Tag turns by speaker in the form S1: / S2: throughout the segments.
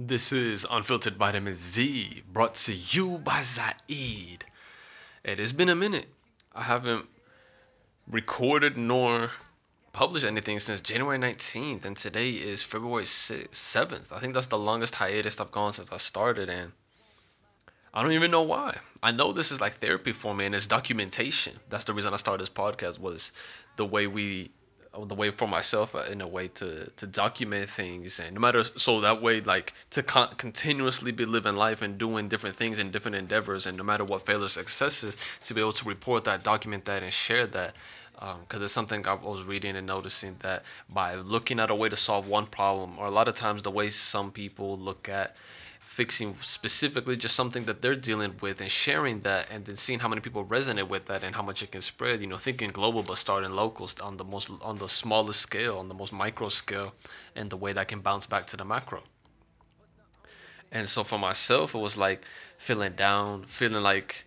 S1: This is Unfiltered Vitamin Z, brought to you by Zaid. It has been a minute. I haven't recorded nor published anything since January 19th, and today is February 7th. I think that's the longest hiatus I've gone since I started, and I don't even know why. I know this is like therapy for me, and it's documentation. That's the reason I started this podcast was the way we the way for myself uh, in a way to to document things. And no matter so that way like to con- continuously be living life and doing different things and different endeavors and no matter what failure successes to be able to report that document that and share that. Because um, it's something I was reading and noticing that by looking at a way to solve one problem or a lot of times the way some people look at fixing specifically just something that they're dealing with and sharing that and then seeing how many people resonate with that and how much it can spread you know thinking global but starting local on the most on the smallest scale on the most micro scale and the way that can bounce back to the macro. And so for myself it was like feeling down feeling like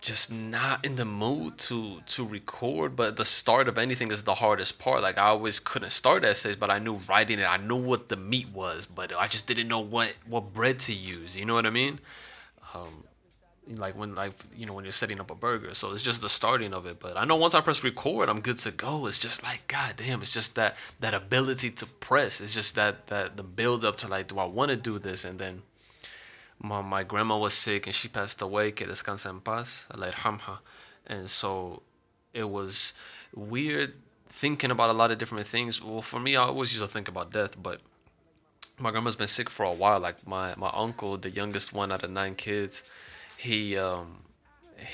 S1: just not in the mood to to record but the start of anything is the hardest part. Like i always couldn't start essays but i knew writing it i knew what the meat was but i just didn't know what what bread to use you know what i mean? Um, like when like you know when you're setting up a burger so it's just the starting of it but i know once i press record i'm good to go. It's just like god damn it's just that that ability to press. It's just that that the build up to like do i want to do this? And then my, my grandma was sick and she passed away, que descansa en paz, Allah And so it was weird thinking about a lot of different things. Well, for me, I always used to think about death, but my grandma's been sick for a while. Like my, my uncle, the youngest one out of nine kids, he um,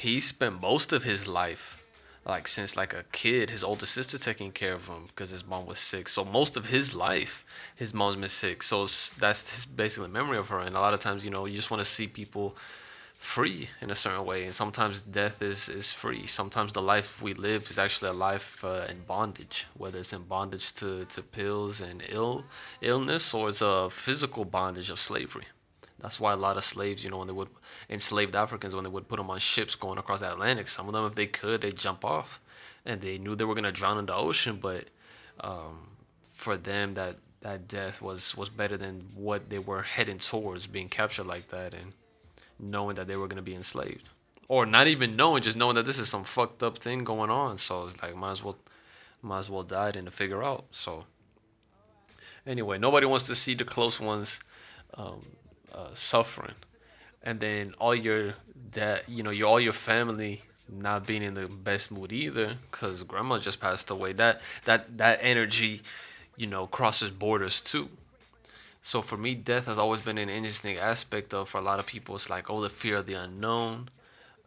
S1: he spent most of his life like since like a kid his older sister taking care of him because his mom was sick. So most of his life his mom's been sick. So that's his basically memory of her. And a lot of times you know you just want to see people free in a certain way. And sometimes death is is free. Sometimes the life we live is actually a life uh, in bondage whether it's in bondage to, to pills and ill illness or it's a physical bondage of slavery that's why a lot of slaves, you know, when they would enslaved Africans, when they would put them on ships going across the Atlantic, some of them, if they could, they'd jump off, and they knew they were gonna drown in the ocean. But um, for them, that that death was was better than what they were heading towards, being captured like that, and knowing that they were gonna be enslaved, or not even knowing, just knowing that this is some fucked up thing going on. So it's like might as well, might as well die than to figure out. So anyway, nobody wants to see the close ones. Um, uh, suffering, and then all your that you know your all your family not being in the best mood either because grandma just passed away. That that that energy, you know, crosses borders too. So for me, death has always been an interesting aspect of for a lot of people. It's like oh, the fear of the unknown.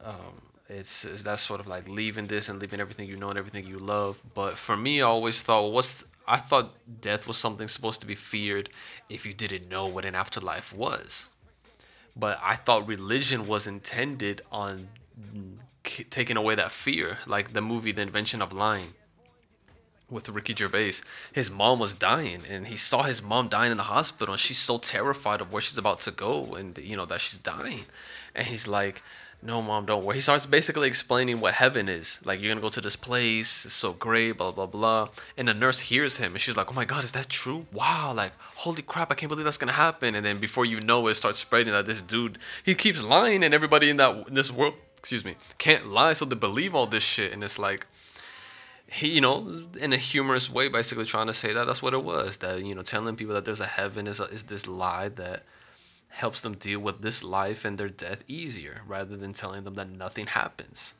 S1: Um, it's, it's that sort of like leaving this and leaving everything you know and everything you love. But for me, I always thought, well, what's I thought death was something supposed to be feared if you didn't know what an afterlife was. But I thought religion was intended on taking away that fear, like the movie The Invention of Lying with Ricky Gervais. His mom was dying, and he saw his mom dying in the hospital, and she's so terrified of where she's about to go, and you know that she's dying, and he's like, no mom don't worry. He starts basically explaining what heaven is. Like you're gonna go to this place it's so great blah blah blah. And the nurse hears him and she's like oh my god is that true? Wow like holy crap i can't believe that's gonna happen. And then before you know it starts spreading that this dude he keeps lying and everybody in that in this world excuse me can't lie so they believe all this shit. And it's like he you know in a humorous way basically trying to say that that's what it was that you know telling people that there's a heaven is, a, is this lie that helps them deal with this life and their death easier rather than telling them that nothing happens.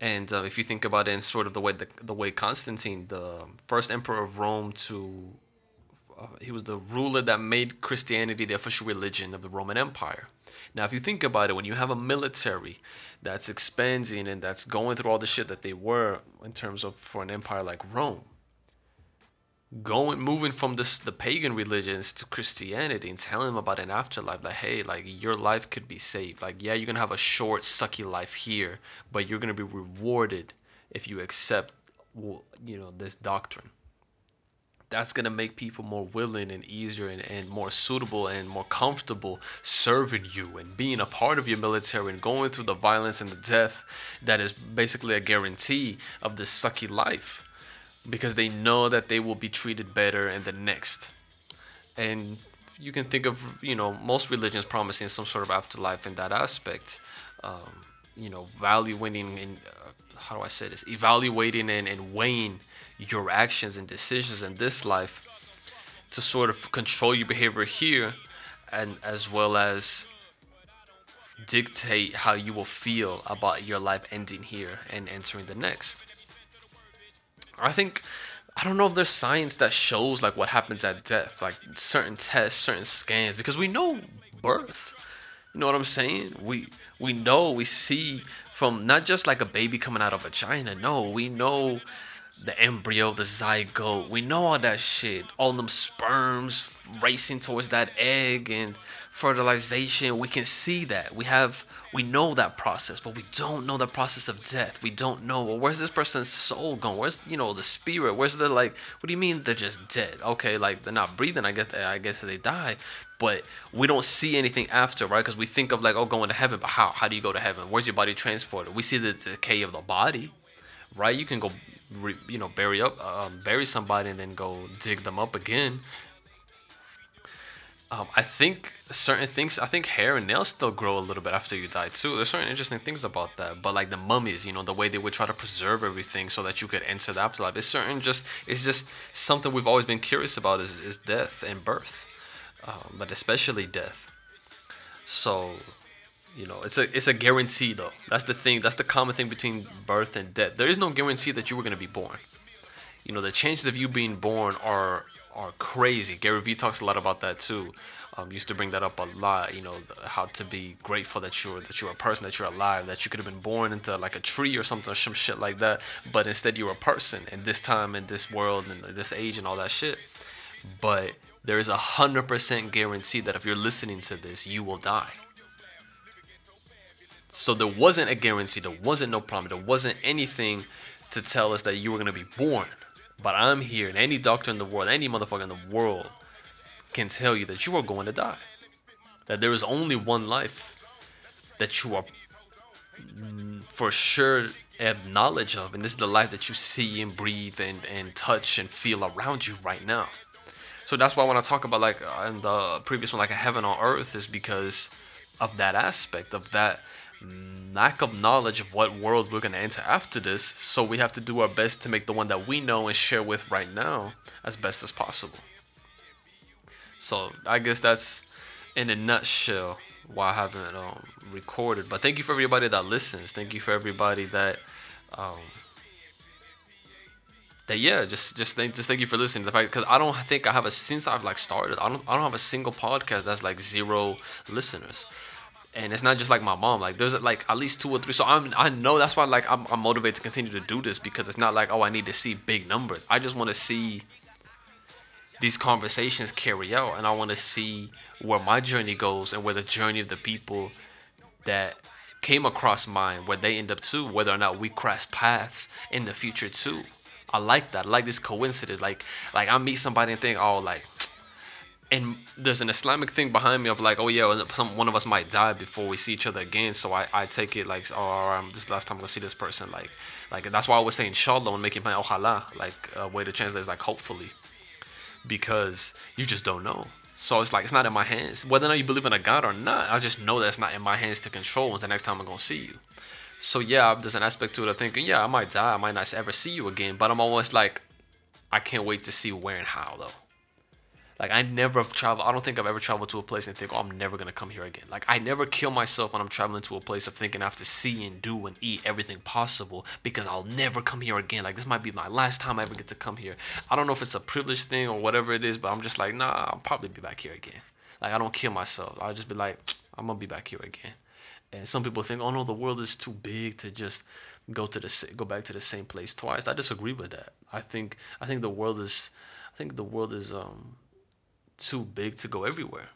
S1: And uh, if you think about it in sort of the way the, the way Constantine, the first emperor of Rome, to Uh, he was the ruler that made Christianity the official religion of the Roman Empire. Now, if you think about it, when you have a military that's expanding and that's going through all the shit that they were in terms of for an empire like Rome, going moving from this the pagan religions to Christianity and telling them about an afterlife like hey like your life could be saved like yeah you're gonna have a short sucky life here but you're gonna be rewarded if you accept you know this doctrine that's gonna make people more willing and easier and, and more suitable and more comfortable serving you and being a part of your military and going through the violence and the death that is basically a guarantee of this sucky life because they know that they will be treated better in the next. And you can think of you know most religions promising some sort of afterlife in that aspect. Um, you know, valuing and how do I say this? Evaluating and, and weighing your actions and decisions in this life to sort of control your behavior here, and as well as dictate how you will feel about your life ending here and entering the next. I think I don't know if there's science that shows like what happens at death, like certain tests, certain scans, because we know birth. You know what I'm saying? We we know we see from not just like a baby coming out of a vagina. No, we know the embryo, the zygote. We know all that shit. All them sperms racing towards that egg and fertilization. We can see that. We have we know that process, but we don't know the process of death. We don't know well, where's this person's soul going? Where's you know the spirit? Where's the like? What do you mean they're just dead? Okay, like they're not breathing. I guess I guess they die, but we don't see anything after, right? Because we think of like oh going to heaven, but how? How do you go to heaven? Where's your body transported? We see the decay of the body, right? You can go, you know, bury up, um, bury somebody and then go dig them up again. Um, I think certain things. I think hair and nails still grow a little bit after you die too. There's certain interesting things about that. But like the mummies, you know, the way they would try to preserve everything so that you could enter the afterlife. It's certain just. It's just something we've always been curious about is, is death and birth, um, but especially death. So, you know, it's a it's a guarantee though. That's the thing. That's the common thing between birth and death. There is no guarantee that you were gonna be born. You know, the chances of you being born are are crazy. Gary Vee talks a lot about that too. Um, used to bring that up a lot. You know, how to be grateful that you're that you're a person, that you're alive, that you could have been born into like a tree or something, or some shit like that. But instead, you're a person in this time, in this world, in this age, and all that shit. But there is a hundred percent guarantee that if you're listening to this, you will die. So there wasn't a guarantee. There wasn't no promise. There wasn't anything to tell us that you were gonna be born. But I'm here, and any doctor in the world, any motherfucker in the world can tell you that you are going to die. That there is only one life that you are for sure have knowledge of, and this is the life that you see and breathe and, and touch and feel around you right now. So that's why when I talk about like uh, in the previous one, like a heaven on earth, is because of that aspect of that lack of knowledge of what world we're going to enter after this. So we have to do our best to make the one that we know and share with right now as best as possible. So I guess that's in a nutshell why I haven't um, recorded. But thank you for everybody that listens. Thank you for everybody that. Um, that yeah, just just thank just thank you for listening. The fact because I don't think I have a since I've like started, I don't I don't have a single podcast that's like zero listeners and it's not just like my mom. Like there's like at least two or three. So i'm i know that's why like i'm, I'm motivated to continue to do this because it's not like oh i need to see big numbers. I just want to see these conversations carry out and i want to see where my journey goes and where the journey of the people that came across mine where they end up too whether or not we cross paths in the future too. I like that. I like this coincidence. Like like i meet somebody and think oh like and there's an Islamic thing behind me of like, oh yeah, some one of us might die before we see each other again. So I, I take it like, oh, um, this last time I'm gonna see this person. Like, like that's why I was saying inshallah when making plan ojalá, like a way to translate is like hopefully, because you just don't know. So it's like it's not in my hands. Whether or not you believe in a God or not, I just know that it's not in my hands to control. Until the next time I'm gonna see you. So yeah, there's an aspect to it of thinking, yeah, I might die, I might not ever see you again, but I'm always like, I can't wait to see where and how though. Like I never have traveled. I don't think I've ever traveled to a place and think, oh, I'm never gonna come here again. Like I never kill myself when I'm traveling to a place of thinking I have to see and do and eat everything possible because I'll never come here again. Like this might be my last time I ever get to come here. I don't know if it's a privilege thing or whatever it is, but I'm just like, nah, I'll probably be back here again. Like I don't kill myself. I'll just be like, I'm gonna be back here again. And some people think, oh no, the world is too big to just go to the go back to the same place twice. I disagree with that. I think I think the world is I think the world is um too big to go everywhere.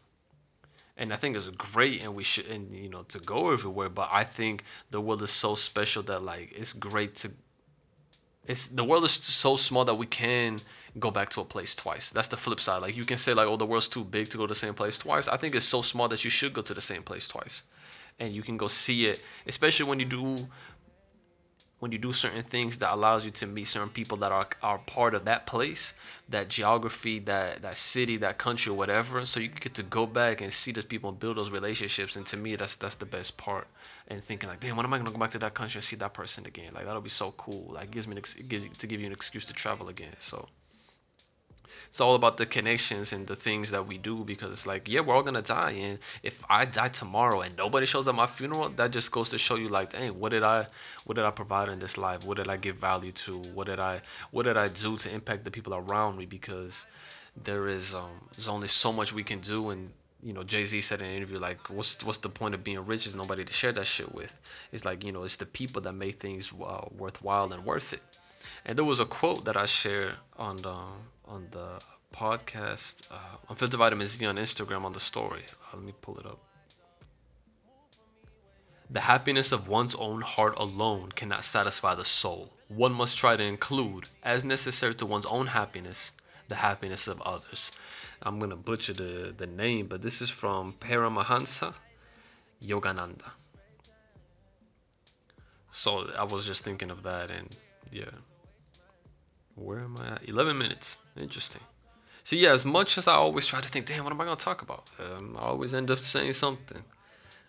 S1: And I think it's great, and we should, and you know, to go everywhere. But I think the world is so special that like it's great to. It's the world is so small that we can go back to a place twice. That's the flip side. Like you can say like, oh, the world's too big to go to the same place twice. I think it's so small that you should go to the same place twice, and you can go see it, especially when you do when you do certain things that allows you to meet certain people that are are part of that place, that geography, that that city, that country, whatever. So you get to go back and see those people and build those relationships. And to me, that's that's the best part. And thinking like, damn, when am I gonna go back to that country and see that person again? Like that'll be so cool. Like gives me it gives to give you an excuse to travel again. So it's all about the connections and the things that we do because it's like yeah we're all gonna die. And if i die tomorrow and nobody shows up at my funeral that just goes to show you like dang what did i what did i provide in this life? What did i give value to? What did i what did i do to impact the people around me? Because there is um there's only so much we can do. And you know Jay Z said in an interview like what's what's the point of being rich is nobody to share that shit with. It's like you know it's the people that make things uh, worthwhile and worth it. And there was a quote that I shared on the on the podcast uh, Unfiltered Vitamin Z on Instagram on the story. Uh, let me pull it up. The happiness of one's own heart alone cannot satisfy the soul. One must try to include, as necessary to one's own happiness, the happiness of others. I'm gonna butcher the, the name, but this is from Paramahansa Yogananda. So I was just thinking of that, and yeah. Where am I at? 11 minutes. Interesting. So yeah, as much as I always try to think, damn, what am I gonna talk about? Um, I always end up saying something.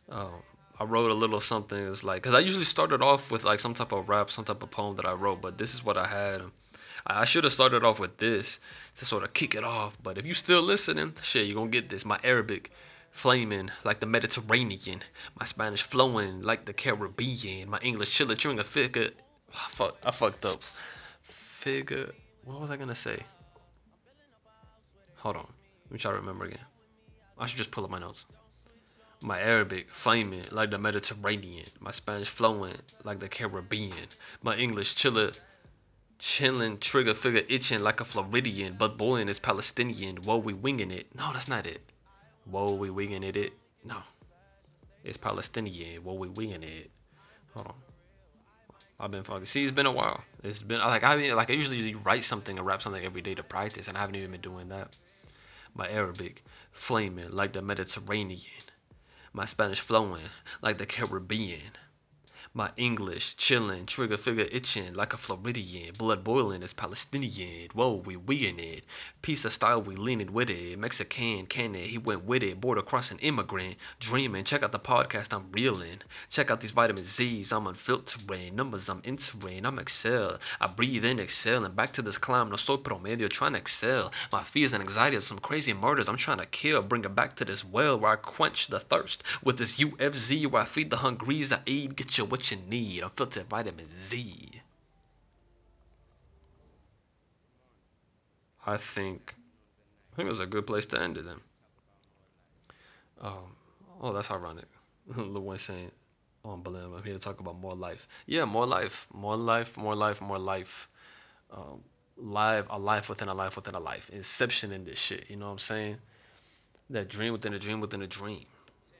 S1: Um, I wrote a little something. It's like, cause I usually started off with like some type of rap, some type of poem that I wrote, but this is what I had. I should have started off with this to sort of kick it off. But if you still listening, shit, you're gonna get this. My Arabic flaming like the Mediterranean. My Spanish flowing like the Caribbean. My English chilling, chewing a figure. fuck, I fucked up figure. What was I gonna say? Hold on. Let me try to remember again. I should just pull up my notes. My Arabic flaming like the Mediterranean. My Spanish flowing like the Caribbean. My English chiller chilling, trigger figure itching like a Floridian. But boiling is Palestinian. Whoa, we winging it. No, that's not it. Whoa, we winging it. It no. It's Palestinian. Whoa, we winging it. Hold on. I've been fucking. See, it's been a while. It's been like I mean, like I usually write something and rap something every day to practice, and I haven't even been doing that. My Arabic flaming like the Mediterranean. My Spanish flowing like the Caribbean. My English chillin', trigger figure itching like a Floridian. Blood boiling is Palestinian. Whoa, we we in it. Piece of style, we leaning with it. Mexican, can it? He went with it. Border crossing immigrant. Dreaming. Check out the podcast, I'm reeling. Check out these vitamin Z's, I'm unfiltering. Numbers, I'm entering. I'm excel. I breathe in, exhale, and back to this climb. No soy promedio, trying to excel. My fears and anxieties, some crazy murders I'm trying to kill. Bring it back to this well where I quench the thirst. With this UFZ where I feed the hungries, I aid, get you what what you need. Unfiltered vitamin Z. I think I think it was a good place to end it then. Um, oh, that's ironic. Lil Wayne saying on oh, I'm here to talk about more life. Yeah, more life, more life, more life, more life. Um, live a life within a life within a life. Inception in this shit. You know what I'm saying? That dream within a dream within a dream.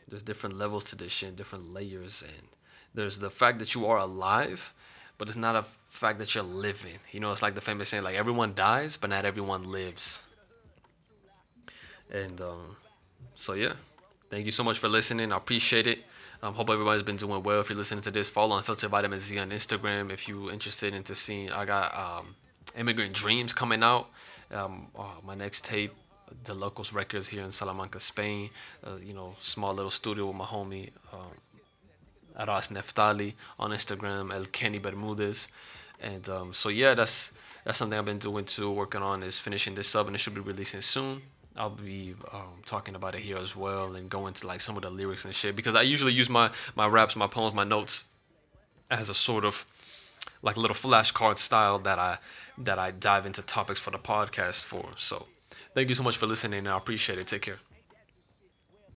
S1: There's different levels to this shit, different layers, and there's the fact that you are alive, but it's not a fact that you're living. You know, it's like the famous saying, like everyone dies, but not everyone lives. And um, so yeah, thank you so much for listening. I appreciate it. Um, hope everybody's been doing well. If you're listening to this, follow Unfiltered Vitamin Z on Instagram. If you're interested into seeing, I got um, Immigrant Dreams coming out. Um, oh, my next tape, the Locos Records here in Salamanca, Spain. Uh, you know, small little studio with my homie. Um, Ras Neftali on Instagram, El Kenny Bermudez. And um, so yeah, that's that's something I've been doing too, working on is finishing this up and it should be releasing soon. I'll be um, talking about it here as well and go into like some of the lyrics and shit because I usually use my my raps, my poems, my notes as a sort of like a little flashcard style that I that I dive into topics for the podcast for. So thank you so much for listening. I appreciate it. Take care.